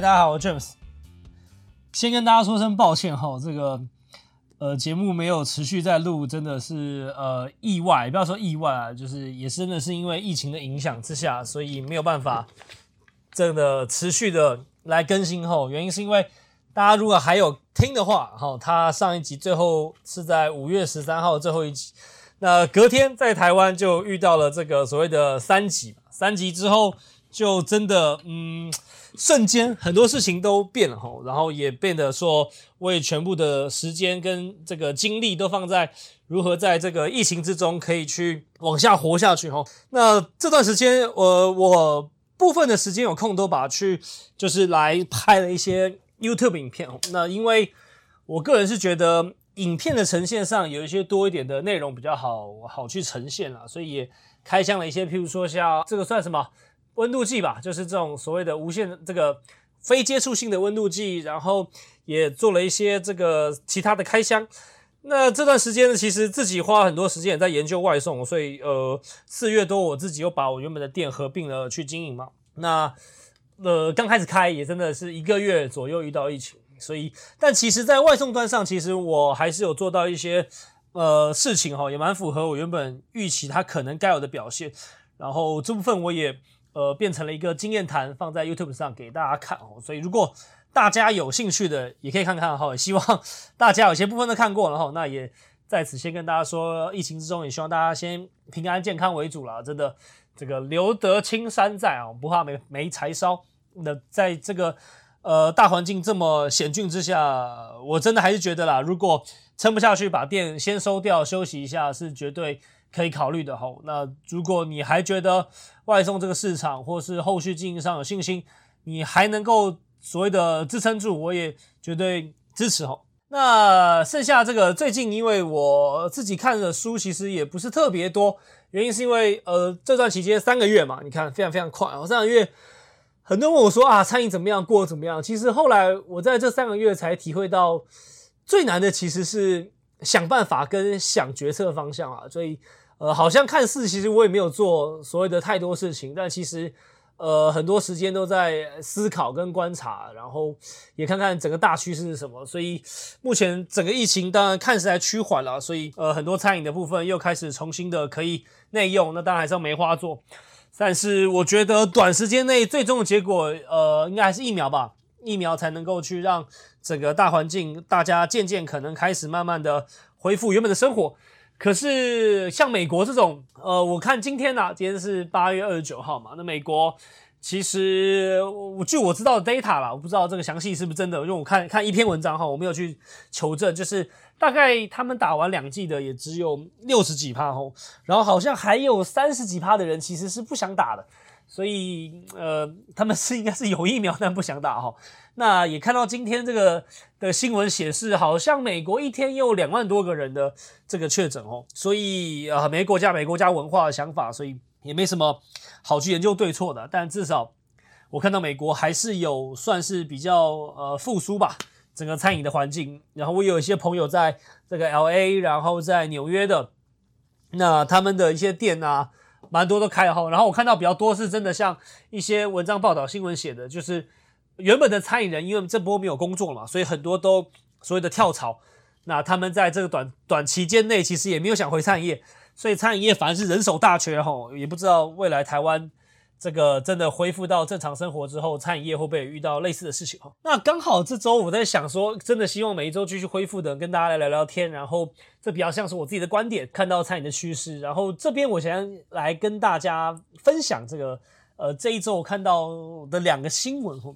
大家好，我 James。先跟大家说声抱歉哈，这个呃节目没有持续在录，真的是呃意外，不要说意外啊，就是也真的是因为疫情的影响之下，所以没有办法真的持续的来更新后，原因是因为大家如果还有听的话，哈，他上一集最后是在五月十三号最后一集，那隔天在台湾就遇到了这个所谓的三级，三级之后就真的嗯。瞬间很多事情都变了哈，然后也变得说，我也全部的时间跟这个精力都放在如何在这个疫情之中可以去往下活下去哈。那这段时间，我我部分的时间有空都把去就是来拍了一些 YouTube 影片哦。那因为我个人是觉得影片的呈现上有一些多一点的内容比较好好去呈现啦，所以也开箱了一些，譬如说像这个算什么？温度计吧，就是这种所谓的无线这个非接触性的温度计，然后也做了一些这个其他的开箱。那这段时间呢，其实自己花很多时间也在研究外送，所以呃四月多我自己又把我原本的店合并了去经营嘛。那呃刚开始开也真的是一个月左右遇到疫情，所以但其实在外送端上，其实我还是有做到一些呃事情哈，也蛮符合我原本预期它可能该有的表现。然后这部分我也。呃，变成了一个经验谈，放在 YouTube 上给大家看哦。所以如果大家有兴趣的，也可以看看哈。希望大家有些部分都看过了哈。那也在此先跟大家说，疫情之中也希望大家先平安健康为主了。真的，这个留得青山在啊，不怕没没柴烧。那在这个呃大环境这么险峻之下，我真的还是觉得啦，如果撑不下去，把店先收掉休息一下，是绝对。可以考虑的哈。那如果你还觉得外送这个市场或是后续经营上有信心，你还能够所谓的支撑住，我也绝对支持哈。那剩下这个最近，因为我自己看的书其实也不是特别多，原因是因为呃这段期间三个月嘛，你看非常非常快哦。三个月，很多人问我说啊，餐饮怎么样，过得怎么样？其实后来我在这三个月才体会到，最难的其实是想办法跟想决策方向啊，所以。呃，好像看似其实我也没有做所谓的太多事情，但其实呃很多时间都在思考跟观察，然后也看看整个大趋势是什么。所以目前整个疫情当然看起来趋缓了，所以呃很多餐饮的部分又开始重新的可以内用，那当然还是要梅花做。但是我觉得短时间内最终的结果，呃，应该还是疫苗吧，疫苗才能够去让整个大环境大家渐渐可能开始慢慢的恢复原本的生活。可是像美国这种，呃，我看今天呢，今天是八月二十九号嘛，那美国其实我据我知道的 data 啦，我不知道这个详细是不是真的，因为我看看一篇文章哈，我没有去求证，就是大概他们打完两剂的也只有六十几趴吼，然后好像还有三十几趴的人其实是不想打的。所以，呃，他们是应该是有疫苗，但不想打哈。那也看到今天这个的新闻显示，好像美国一天有两万多个人的这个确诊哦。所以，呃，每个国家、每个国家文化的想法，所以也没什么好去研究对错的。但至少我看到美国还是有算是比较呃复苏吧，整个餐饮的环境。然后我有一些朋友在这个 L A，然后在纽约的，那他们的一些店啊。蛮多都开了哈，然后我看到比较多是真的像一些文章报道、新闻写的，就是原本的餐饮人因为这波没有工作了嘛，所以很多都所谓的跳槽。那他们在这个短短期间内其实也没有想回餐饮业，所以餐饮业反而是人手大缺哈，也不知道未来台湾。这个真的恢复到正常生活之后，餐饮业会不会遇到类似的事情哈？那刚好这周我在想说，真的希望每一周继续恢复的，跟大家来聊聊天。然后这比较像是我自己的观点，看到餐饮的趋势。然后这边我想来跟大家分享这个，呃，这一周我看到的两个新闻哈。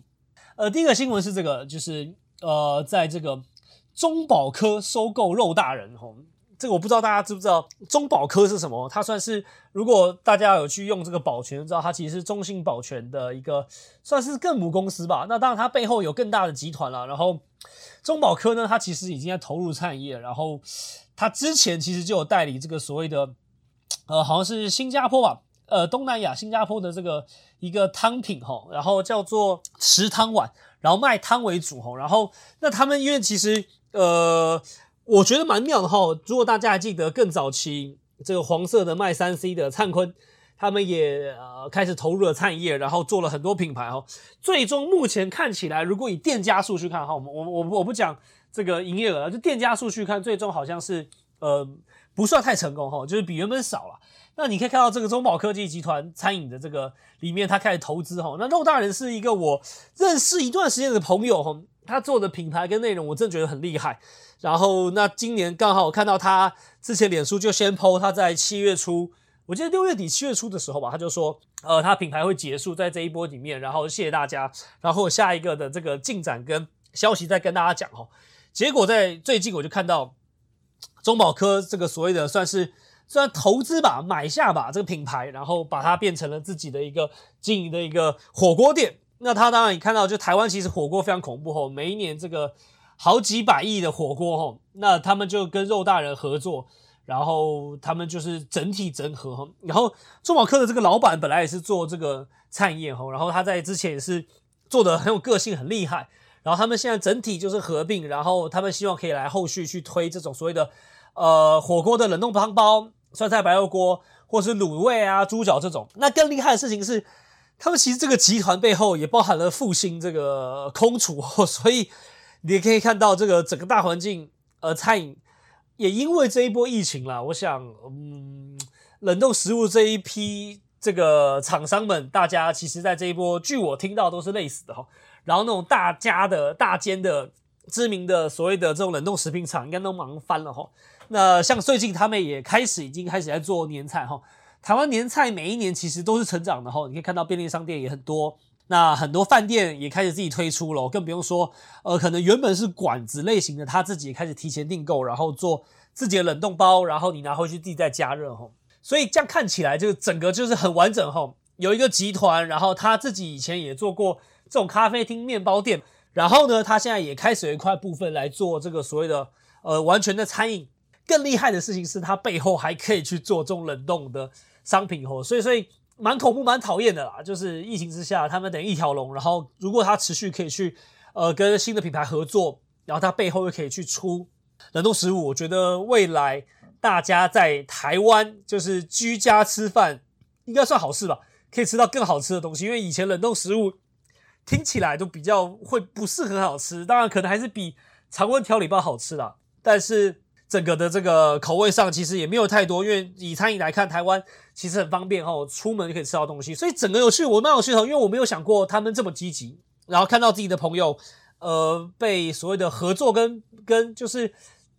呃，第一个新闻是这个，就是呃，在这个中保科收购肉大人哈。这个我不知道大家知不知道中保科是什么？它算是如果大家有去用这个保全，知道它其实是中信保全的一个算是更母公司吧。那当然它背后有更大的集团了。然后中保科呢，它其实已经在投入产业，然后它之前其实就有代理这个所谓的呃，好像是新加坡吧，呃，东南亚新加坡的这个一个汤品哈，然后叫做池汤碗，然后卖汤为主哈。然后那他们因为其实呃。我觉得蛮妙的哈，如果大家还记得更早期这个黄色的卖三 C 的灿坤，他们也呃开始投入了餐饮业，然后做了很多品牌哦。最终目前看起来，如果以店家数去看哈，我我我我不讲这个营业额，就店家数去看，最终好像是呃不算太成功哈，就是比原本少了。那你可以看到这个中宝科技集团餐饮的这个里面，他开始投资哈。那肉大人是一个我认识一段时间的朋友哈，他做的品牌跟内容，我真的觉得很厉害。然后那今年刚好我看到他之前脸书就先 PO 他在七月初，我记得六月底七月初的时候吧，他就说呃他品牌会结束在这一波里面，然后谢谢大家，然后下一个的这个进展跟消息再跟大家讲哈。结果在最近我就看到中宝科这个所谓的算是。虽然投资吧，买下吧这个品牌，然后把它变成了自己的一个经营的一个火锅店。那他当然也看到，就台湾其实火锅非常恐怖吼，每一年这个好几百亿的火锅吼，那他们就跟肉大人合作，然后他们就是整体整合。然后中宝科的这个老板本来也是做这个餐饮吼，然后他在之前也是做的很有个性，很厉害。然后他们现在整体就是合并，然后他们希望可以来后续去推这种所谓的呃火锅的冷冻汤包。酸菜白肉锅，或是卤味啊、猪脚这种。那更厉害的事情是，他们其实这个集团背后也包含了复兴这个空厨，所以你也可以看到这个整个大环境，呃，餐饮也因为这一波疫情啦，我想，嗯，冷冻食物这一批这个厂商们，大家其实在这一波，据我听到都是累死的哈。然后那种大家的大间的知名的所谓的这种冷冻食品厂，应该都忙翻了哈。那像最近他们也开始已经开始在做年菜哈，台湾年菜每一年其实都是成长的哈，你可以看到便利商店也很多，那很多饭店也开始自己推出了，更不用说呃可能原本是馆子类型的，他自己也开始提前订购，然后做自己的冷冻包，然后你拿回去自己再加热哈，所以这样看起来就整个就是很完整哈，有一个集团，然后他自己以前也做过这种咖啡厅、面包店，然后呢他现在也开始有一块部分来做这个所谓的呃完全的餐饮。更厉害的事情是，它背后还可以去做这种冷冻的商品哦，所以所以蛮恐怖、蛮讨厌的啦。就是疫情之下，他们等于一条龙，然后如果他持续可以去呃跟新的品牌合作，然后他背后又可以去出冷冻食物，我觉得未来大家在台湾就是居家吃饭应该算好事吧，可以吃到更好吃的东西。因为以前冷冻食物听起来都比较会不是很好吃，当然可能还是比常温调理包好吃啦，但是。整个的这个口味上其实也没有太多，因为以餐饮来看，台湾其实很方便哈，出门就可以吃到东西，所以整个有趣，我蛮有趣的，因为我没有想过他们这么积极，然后看到自己的朋友，呃，被所谓的合作跟跟就是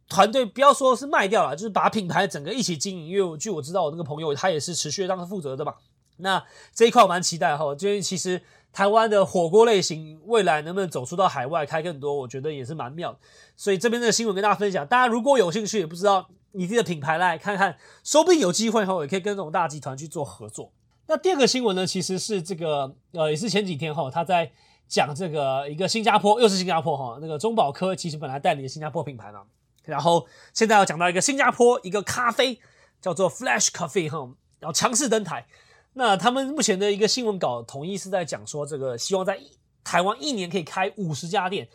团队，不要说是卖掉了，就是把品牌整个一起经营，因为据我知道，我那个朋友他也是持续当负责的嘛，那这一块我蛮期待哈，就是其实。台湾的火锅类型未来能不能走出到海外开更多？我觉得也是蛮妙。所以这边的新闻跟大家分享，大家如果有兴趣，也不知道你自己的品牌来看看，说不定有机会哈，也可以跟这种大集团去做合作。那第二个新闻呢，其实是这个呃，也是前几天哈，他在讲这个一个新加坡，又是新加坡哈，那个中宝科其实本来代理的新加坡品牌嘛，然后现在要讲到一个新加坡一个咖啡叫做 Flash Coffee 哈，然后强势登台。那他们目前的一个新闻稿统一是在讲说，这个希望在台湾一年可以开五十家店，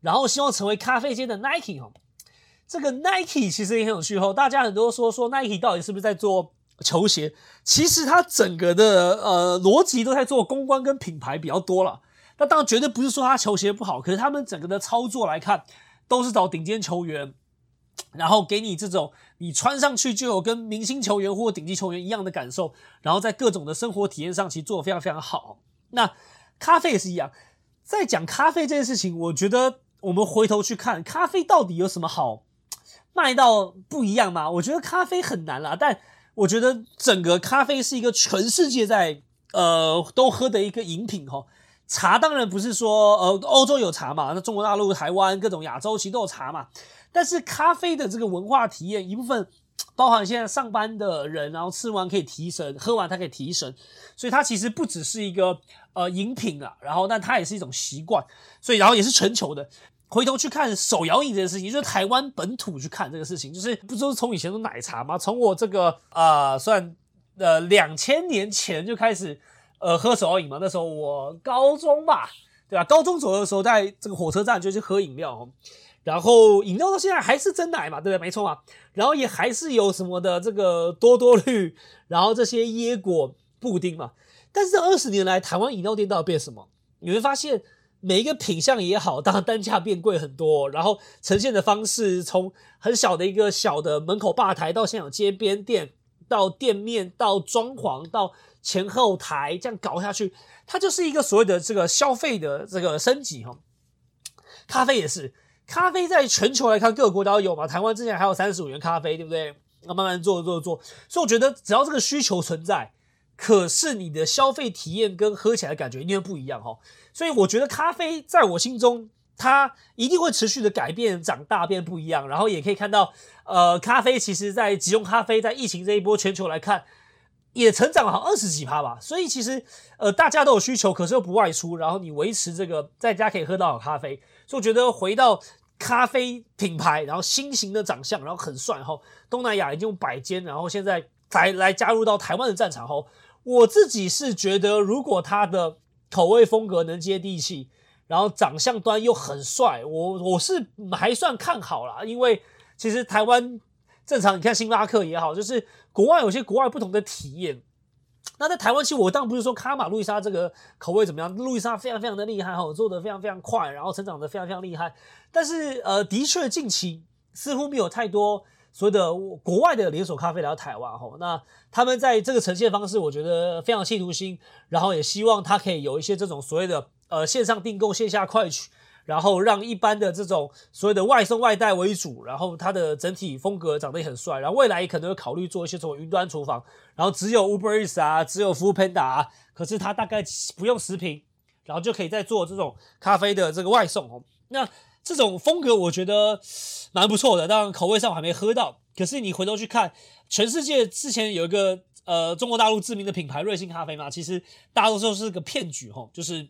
然后希望成为咖啡界的 Nike 哈。这个 Nike 其实也很有趣哈，大家很多说说 Nike 到底是不是在做球鞋？其实它整个的呃逻辑都在做公关跟品牌比较多了。那当然绝对不是说它球鞋不好，可是他们整个的操作来看，都是找顶尖球员。然后给你这种你穿上去就有跟明星球员或顶级球员一样的感受，然后在各种的生活体验上其实做的非常非常好。那咖啡也是一样，在讲咖啡这件事情，我觉得我们回头去看咖啡到底有什么好卖到不一样吗？我觉得咖啡很难啦，但我觉得整个咖啡是一个全世界在呃都喝的一个饮品哈。茶当然不是说呃欧洲有茶嘛，那中国大陆、台湾各种亚洲其实都有茶嘛。但是咖啡的这个文化体验一部分，包含现在上班的人，然后吃完可以提神，喝完它可以提神，所以它其实不只是一个呃饮品啊，然后但它也是一种习惯，所以然后也是全球的。回头去看手摇饮这件事情，就是台湾本土去看这个事情，就是不都是从以前的奶茶吗？从我这个呃算呃两千年前就开始呃喝手摇饮嘛，那时候我高中吧，对吧？高中左右的时候，在这个火车站就去喝饮料。然后饮料到现在还是真奶嘛，对不对？没错嘛。然后也还是有什么的这个多多绿，然后这些椰果布丁嘛。但是这二十年来，台湾饮料店到底变什么？你会发现每一个品相也好，当然单价变贵很多，然后呈现的方式从很小的一个小的门口吧台，到现在街边店，到店面，到装潢，到前后台，这样搞下去，它就是一个所谓的这个消费的这个升级哈。咖啡也是，咖啡在全球来看，各个国家都有嘛。台湾之前还有三十五元咖啡，对不对？那慢慢做做做，所以我觉得只要这个需求存在，可是你的消费体验跟喝起来的感觉一定会不一样哈。所以我觉得咖啡在我心中，它一定会持续的改变、长大、变不一样。然后也可以看到，呃，咖啡其实在即用咖啡在疫情这一波全球来看。也成长了好二十几趴吧，所以其实呃大家都有需求，可是又不外出，然后你维持这个在家可以喝到好咖啡，所以我觉得回到咖啡品牌，然后新型的长相，然后很帅后，东南亚已经用百间，然后现在才来加入到台湾的战场后，我自己是觉得如果它的口味风格能接地气，然后长相端又很帅，我我是还算看好了，因为其实台湾。正常，你看星巴克也好，就是国外有些国外不同的体验。那在台湾，其实我当然不是说卡玛路易莎这个口味怎么样，路易莎非常非常的厉害哈，做的非常非常快，然后成长的非常非常厉害。但是呃，的确近期似乎没有太多所谓的国外的连锁咖啡来到台湾哈。那他们在这个呈现方式，我觉得非常企图心，然后也希望它可以有一些这种所谓的呃线上订购、线下快取。然后让一般的这种所谓的外送外带为主，然后它的整体风格长得也很帅，然后未来也可能会考虑做一些这种云端厨房，然后只有 Uber Eats 啊，只有 f o o Panda 啊，可是它大概不用食品，然后就可以再做这种咖啡的这个外送哦。那这种风格我觉得蛮不错的，当然口味上我还没喝到，可是你回头去看，全世界之前有一个呃中国大陆知名的品牌瑞幸咖啡嘛，其实大多数是个骗局吼，就是。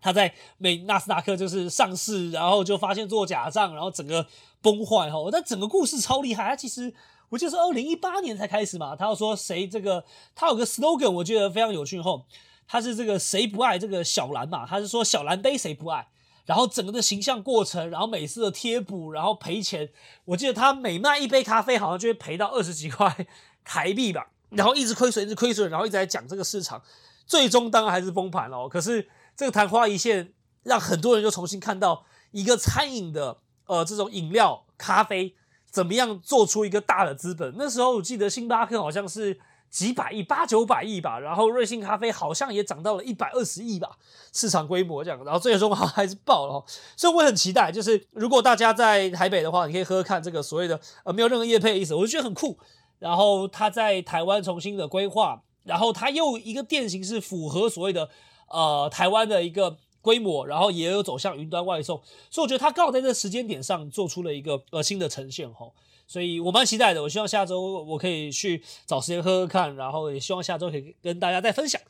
他在美纳斯达克就是上市，然后就发现做假账，然后整个崩坏哈。但整个故事超厉害，他其实我记得是二零一八年才开始嘛。他要说谁这个，他有个 slogan，我觉得非常有趣吼。他是这个谁不爱这个小蓝嘛？他是说小蓝杯谁不爱？然后整个的形象过程，然后每次的贴补，然后赔钱。我记得他每卖一杯咖啡，好像就会赔到二十几块台币吧。然后一直亏损，一直亏损，然后一直在讲这个市场，最终当然还是崩盘了。可是。这个昙花一现，让很多人就重新看到一个餐饮的呃这种饮料咖啡怎么样做出一个大的资本。那时候我记得星巴克好像是几百亿八九百亿吧，然后瑞幸咖啡好像也涨到了一百二十亿吧，市场规模这样，然后最终好像还是爆了。所以我很期待，就是如果大家在台北的话，你可以喝喝看这个所谓的呃没有任何业配的意思，我就觉得很酷。然后他在台湾重新的规划，然后他又一个店型是符合所谓的。呃，台湾的一个规模，然后也有走向云端外送，所以我觉得它刚好在这个时间点上做出了一个呃新的呈现吼，所以我蛮期待的。我希望下周我可以去找时间喝喝看，然后也希望下周可以跟大家再分享。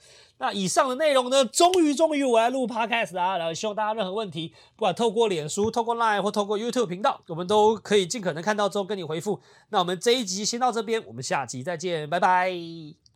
那以上的内容呢，终于终于我来录 podcast 啦，然后希望大家任何问题，不管透过脸书、透过 Line 或透过 YouTube 频道，我们都可以尽可能看到之后跟你回复。那我们这一集先到这边，我们下集再见，拜拜。